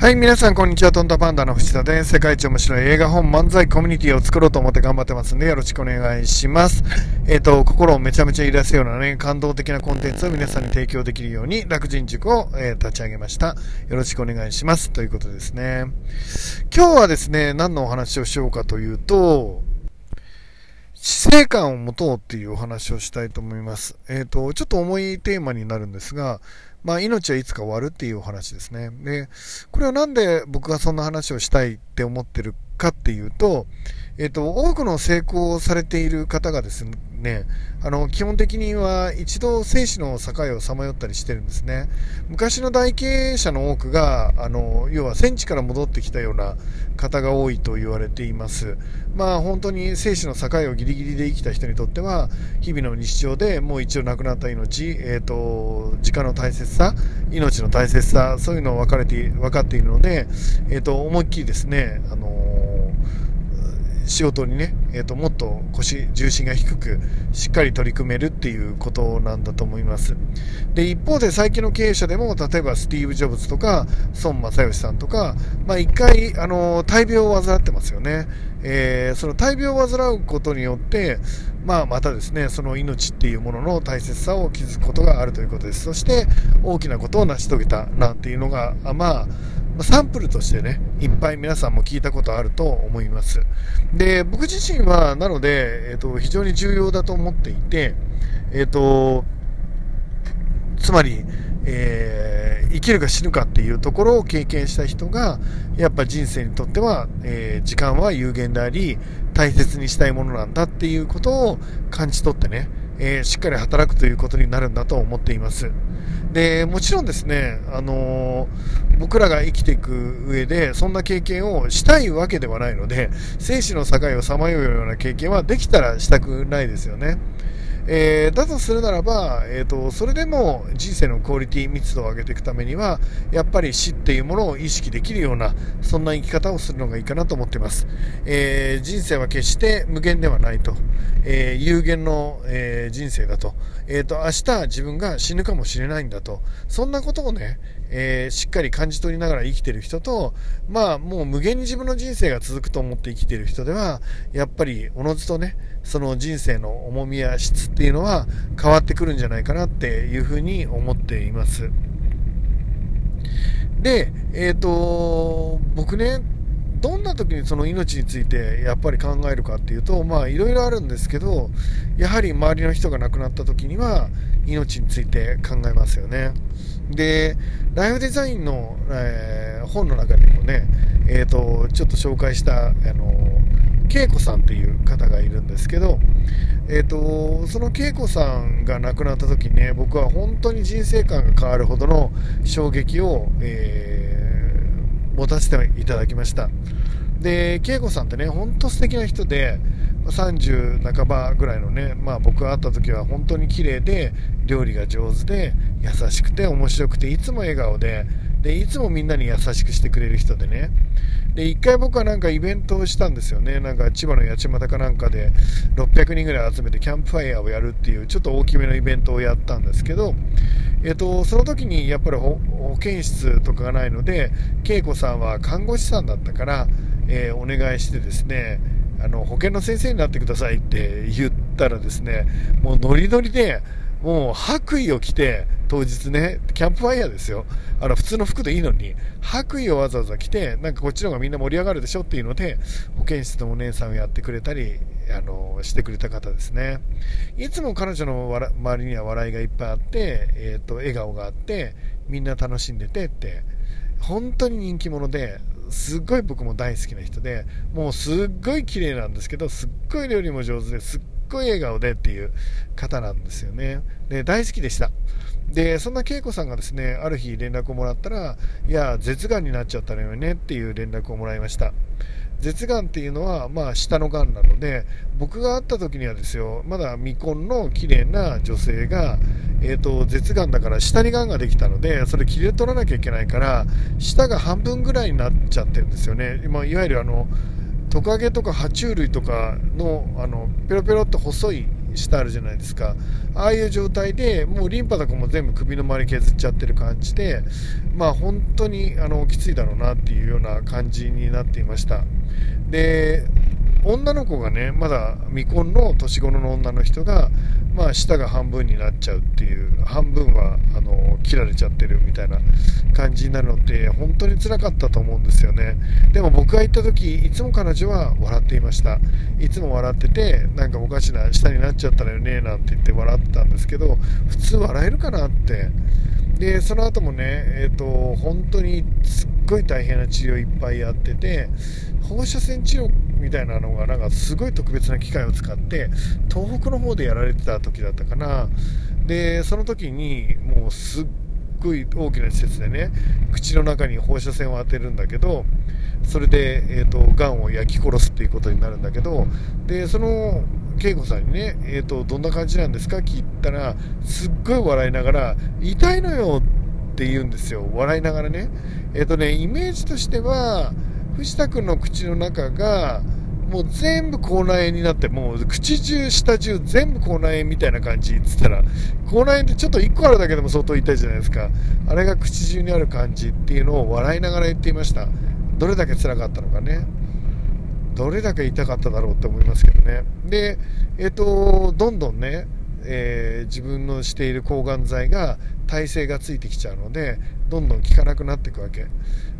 はい、皆さん、こんにちは。トンタパンダの藤田です。世界一面白い映画本漫才コミュニティを作ろうと思って頑張ってますんで、よろしくお願いします。えっ、ー、と、心をめちゃめちゃ揺らすようなね、感動的なコンテンツを皆さんに提供できるように、楽人塾を、えー、立ち上げました。よろしくお願いします。ということですね。今日はですね、何のお話をしようかというと、死生観を持とうっていうお話をしたいと思います。えっ、ー、と、ちょっと重いテーマになるんですが、まあ、命はいつか終わるっていう話ですね。で、これはなんで僕がそんな話をしたいって思ってるかっていうと、えっ、と、多くの成功をされている方がですね、あの、基本的には一度生死の境をさまよったりしてるんですね。昔の大経営者の多くが、あの、要は戦地から戻ってきたような方が多いと言われています。まあ本当に生死の境をギリギリで生きた人にとっては、日々の日常でもう一度亡くなった命、えっ、ー、と、時間の大切さ、命の大切さ、そういうのを分かれて、分かっているので、えっ、ー、と、思いっきりですね、あの仕事にね、えーと、もっと腰、重心が低く、しっかり取り組めるっていうことなんだと思います。で、一方で最近の経営者でも、例えばスティーブ・ジョブズとか、孫正義さんとか、まあ回、あの、大病を患ってますよね。えー、その大病を患うことによって、まあまたですね、その命っていうものの大切さを気づくことがあるということです。そして、大きなことを成し遂げたなんていうのが、まあ、サンプルとしてね、いっぱい皆さんも聞いたことあると思います。で、僕自身は、なので、えっ、と、非常に重要だと思っていて、えっ、と、つまり、えー、生きるか死ぬかっていうところを経験した人が、やっぱ人生にとっては、えー、時間は有限であり、大切にしたいものなんだっていうことを感じ取ってね、えー、しっかり働くということになるんだと思っています。で、もちろんですね、あのー、僕らが生きていく上で、そんな経験をしたいわけではないので、生死の境をさまようような経験はできたらしたくないですよね。えー、だとするならば、えーと、それでも人生のクオリティ密度を上げていくためにはやっぱり死っていうものを意識できるようなそんな生き方をするのがいいかなと思っています、えー、人生は決して無限ではないと、えー、有限の、え人生だと,、えーと、明日自分が死ぬかもしれないんだと。そんなことをね、えしっかり感じ取りながら生きてる人とまあもう無限に自分の人生が続くと思って生きてる人ではやっぱりおのずとねその人生の重みや質っていうのは変わってくるんじゃないかなっていうふうに思っています。で、えっ、ー、と、僕ね、どんな時にその命についてやっぱり考えるかっていうと、まあいろいろあるんですけど、やはり周りの人が亡くなった時には命について考えますよね。で、ライフデザインの、えー、本の中でもね、え、ー、と、ちょっと紹介した、あの、恵子さんっていう方がいるんですけど、えーと、その恵子さんが亡くなった時にね僕は本当に人生観が変わるほどの衝撃を、えー、持たせていただきました。で恵子さんってね本当素敵な人で30半ばぐらいのね、まあ、僕が会った時は本当に綺麗で料理が上手で優しくて面白くていつも笑顔ででいつもみんなに優しくしてくれる人でね。で1回僕はなんかイベントをしたんですよね。なんか千葉の八街かなんかで600人ぐらい集めてキャンプファイヤーをやるっていうちょっと大きめのイベントをやったんですけど、えっと、その時にやっぱり保健室とかがないので恵子さんは看護師さんだったから、えー、お願いしてですねあの保健の先生になってくださいって言ったらですねもうノリノリでもう白衣を着て当日ねキャンプファイヤーですよ。あの普通の服でいいのに白衣をわざわざ着てなんかこっちの方がみんな盛り上がるでしょっていうので保健室のお姉さんをやってくれたりあのしてくれた方ですね。いつも彼女の周りには笑いがいっぱいあって、えーと、笑顔があってみんな楽しんでてって本当に人気者ですっごい僕も大好きな人でもうすっごい綺麗なんですけどすっごい料理も上手ですっごい笑顔でっていう方なんですよね。で大好きでした。でそんな恵子さんがですねある日連絡をもらったらいや舌がんになっちゃったのよねっていう連絡をもらいました。舌がんっていうのは、まあ、下のがんなので僕が会った時にはですよまだ未婚の綺麗な女性が、えーと、舌がんだから下にがんができたのでそれ切り取らなきゃいけないから舌が半分ぐらいになっちゃってるんですよね、まあ、いわゆるあのトカゲとか爬虫類とかのあのペロペロって細い舌あるじゃないですかああいう状態でもうリンパとかも全部首の周り削っちゃってる感じでまあ本当にあのきついだろうなっていうような感じになっていました。で女の子がねまだ未婚の年頃の女の人が、まあ、舌が半分になっちゃうっていう半分はあの切られちゃってるみたいな感じになるので本当につらかったと思うんですよね。でも僕が行った時いつも彼女は笑っていました。いつも笑っててなんかおかしな舌になっちゃったらよねなんて言って笑ってたんですけど普通笑えるかなって。でその後もね、えーと、本当にすっごい大変な治療いっぱいやってて放射線治療みたいなのがなんかすごい特別な機械を使って東北の方でやられてた時だったかな。でその時にもうすっごい大きな施設でね口の中に放射線を当てるんだけどそれで、えーと、がんを焼き殺すっていうことになるんだけどでその恵子さんにね、えーと、どんな感じなんですか？聞いたらすっごい笑いながら痛いのよって言うんですよ。笑いながらね。えっ、ー、とねイメージとしては藤田君の口の中がもう全部口内炎になって、もう口中、舌中全部口内炎みたいな感じって言ったら、口内炎ってちょっと1個あるだけでも相当痛いじゃないですか。あれが口中にある感じっていうのを笑いながら言っていました。どれだけ辛かったのかね。どれだけ痛かっただろうって思いますけどね。で、えっ、と、どんどんね、えー、自分のしている抗がん剤が耐性がついてきちゃうのでどんどん効かなくなっていくわけ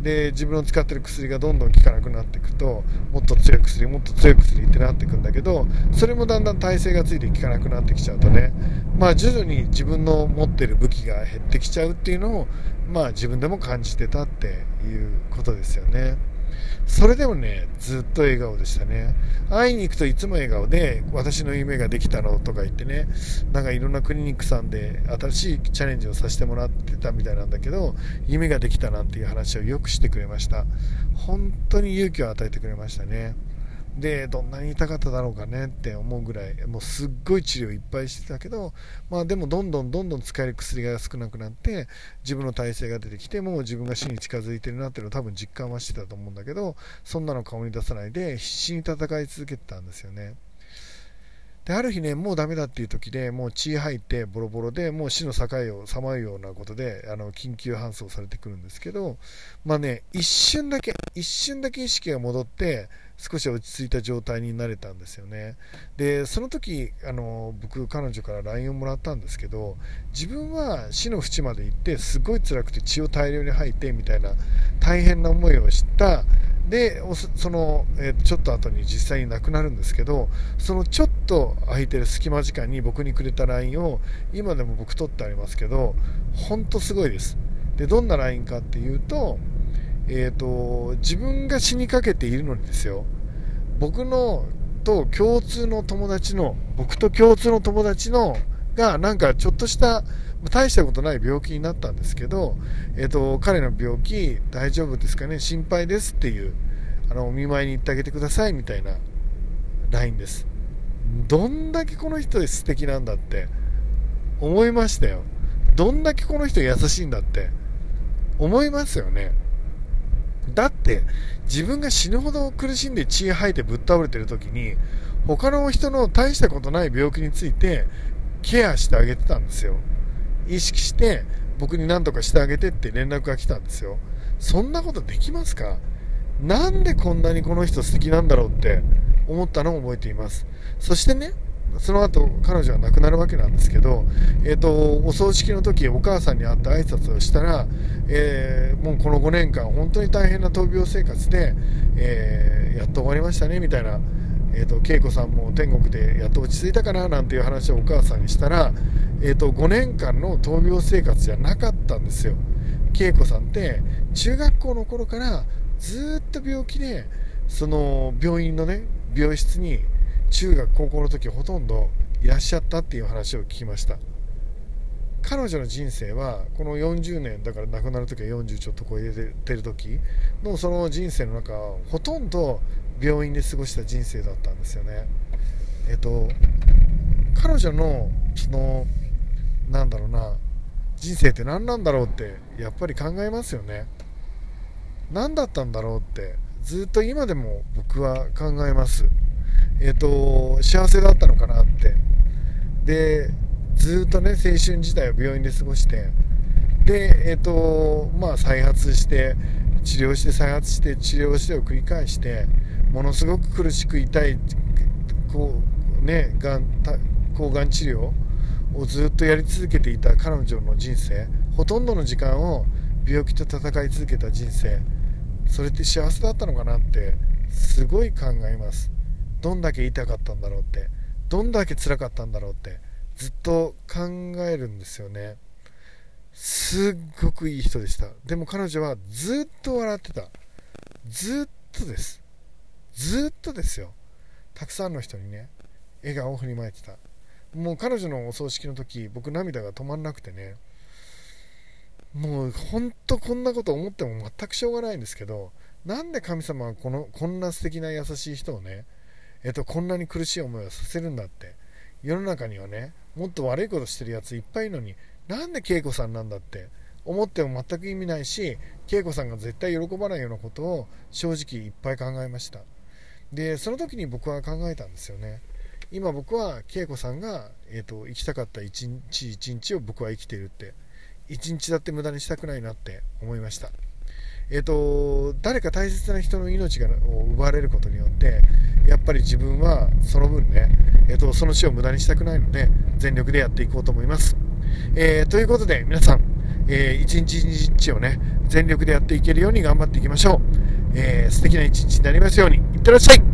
で自分の使ってる薬がどんどん効かなくなっていくともっと強い薬もっと強い薬ってなっていくんだけどそれもだんだん耐性がついて効かなくなってきちゃうとねまあ徐々に自分の持ってる武器が減ってきちゃうっていうのをまあ自分でも感じてたっていうことですよね。それでもね、ずっと笑顔でしたね。会いに行くといつも笑顔で、私の夢ができたのとか言ってね、なんかいろんなクリニックさんで新しいチャレンジをさせてもらってたみたいなんだけど、夢ができたなんていう話をよくしてくれました。本当に勇気を与えてくれましたね。でどんなに痛かっただろうかねって思うぐらいもうすっごい治療いっぱいしてたけど、まあ、でもどんどんどんどん使える薬が少なくなって自分の体勢が出てきてもう自分が死に近づいてるなっていうのを多分実感はしてたと思うんだけどそんなの顔に出さないで必死に戦い続けてたんですよね。である日ね、もうダメだっていう時で、もう血吐いてボロボロで、もう死の境をさまようようなことで、あの緊急搬送されてくるんですけど、まあね、一瞬だけ、一瞬だけ意識が戻って、少し落ち着いた状態になれたんですよね。で、その時、あの、僕、彼女から LINE をもらったんですけど、自分は死の淵まで行って、すごい辛くて血を大量に吐いて、みたいな大変な思いをした、で、その、え、ちょっと後に実際に亡くなるんですけど、そのちょっと空いてる隙間時間に僕にくれた LINE を、今でも僕取ってありますけど、ほんとすごいです。で、どんな LINE かっていうと、えっ、ー、と、自分が死にかけているのにですよ、僕のと共通の友達の、僕と共通の友達の、が、なんかちょっとした、大したことない病気になったんですけど、えっ、ー、と、彼の病気大丈夫ですかね？心配ですっていう、あの、お見舞いに行ってあげてくださいみたいな LINE です。どんだけこの人素敵なんだって思いましたよ。どんだけこの人優しいんだって思いますよね。って、自分が死ぬほど苦しんで血吐いてぶっ倒れてる時に、他の人の大したことない病気についてケアしてあげてたんですよ。意識して僕に何とかしてあげてって連絡が来たんですよ。そんなことできますか？なんでこんなにこの人素敵なんだろうって思ったのを覚えています。そしてねその後彼女は亡くなるわけなんですけど、えーと、お葬式の時お母さんに会って挨拶をしたら、えー、もうこの5年間本当に大変な闘病生活で、えー、やっと終わりましたねみたいなえーと、恵子さんも天国でやっと落ち着いたかななんていう話をお母さんにしたら、えーと、5年間の闘病生活じゃなかったんですよ。恵子さんって中学校の頃からずっと病気でその病院のね病室に中学高校の時ほとんどいらっしゃったっていう話を聞きました。彼女の人生はこの40年だから亡くなる時は40ちょっと超えてる時のその人生の中ほとんど病院で過ごした人生だったんですよね。えっと彼女のそのなんだろうな人生って何なんだろうってやっぱり考えますよね。何だったんだろうってずっと今でも僕は考えます。えっ、と幸せだったのかなって。でずっとね青春時代を病院で過ごして。でえっ、とまあ再発して治療して再発して治療してを繰り返してものすごく苦しく痛いこうねがん抗がん治療をずっとやり続けていた彼女の人生。ほとんどの時間を病気と戦い続けた人生。それって幸せだったのかなってすごい考えます。どんだけ痛かったんだろうってどんだけ辛かったんだろうってずっと考えるんですよね。すっごくいい人でした。でも彼女はずっと笑ってた。ずっとです。ずっとですよ。たくさんの人にね笑顔を振りまいてた。もう彼女のお葬式の時僕涙が止まんなくてねもう本当こんなこと思っても全くしょうがないんですけどなんで神様はこのこんな素敵な優しい人をね、えっと、こんなに苦しい思いをさせるんだって。世の中にはねもっと悪いことしてるやついっぱいいるのになんで恵子さんなんだって思っても全く意味ないし恵子さんが絶対喜ばないようなことを正直いっぱい考えました。でその時に僕は考えたんですよね。今僕は恵子さんが、えーと、生きたかった一日一日を僕は生きているって。一日だって無駄にしたくないなって思いました。えっと、誰か大切な人の命が奪われることによってやっぱり自分はその分ね、えっと、その死を無駄にしたくないので全力でやっていこうと思います、えー、ということで皆さん、えー、一日一日をね全力でやっていけるように頑張っていきましょう、えー、素敵な一日になりますように。いってらっしゃい。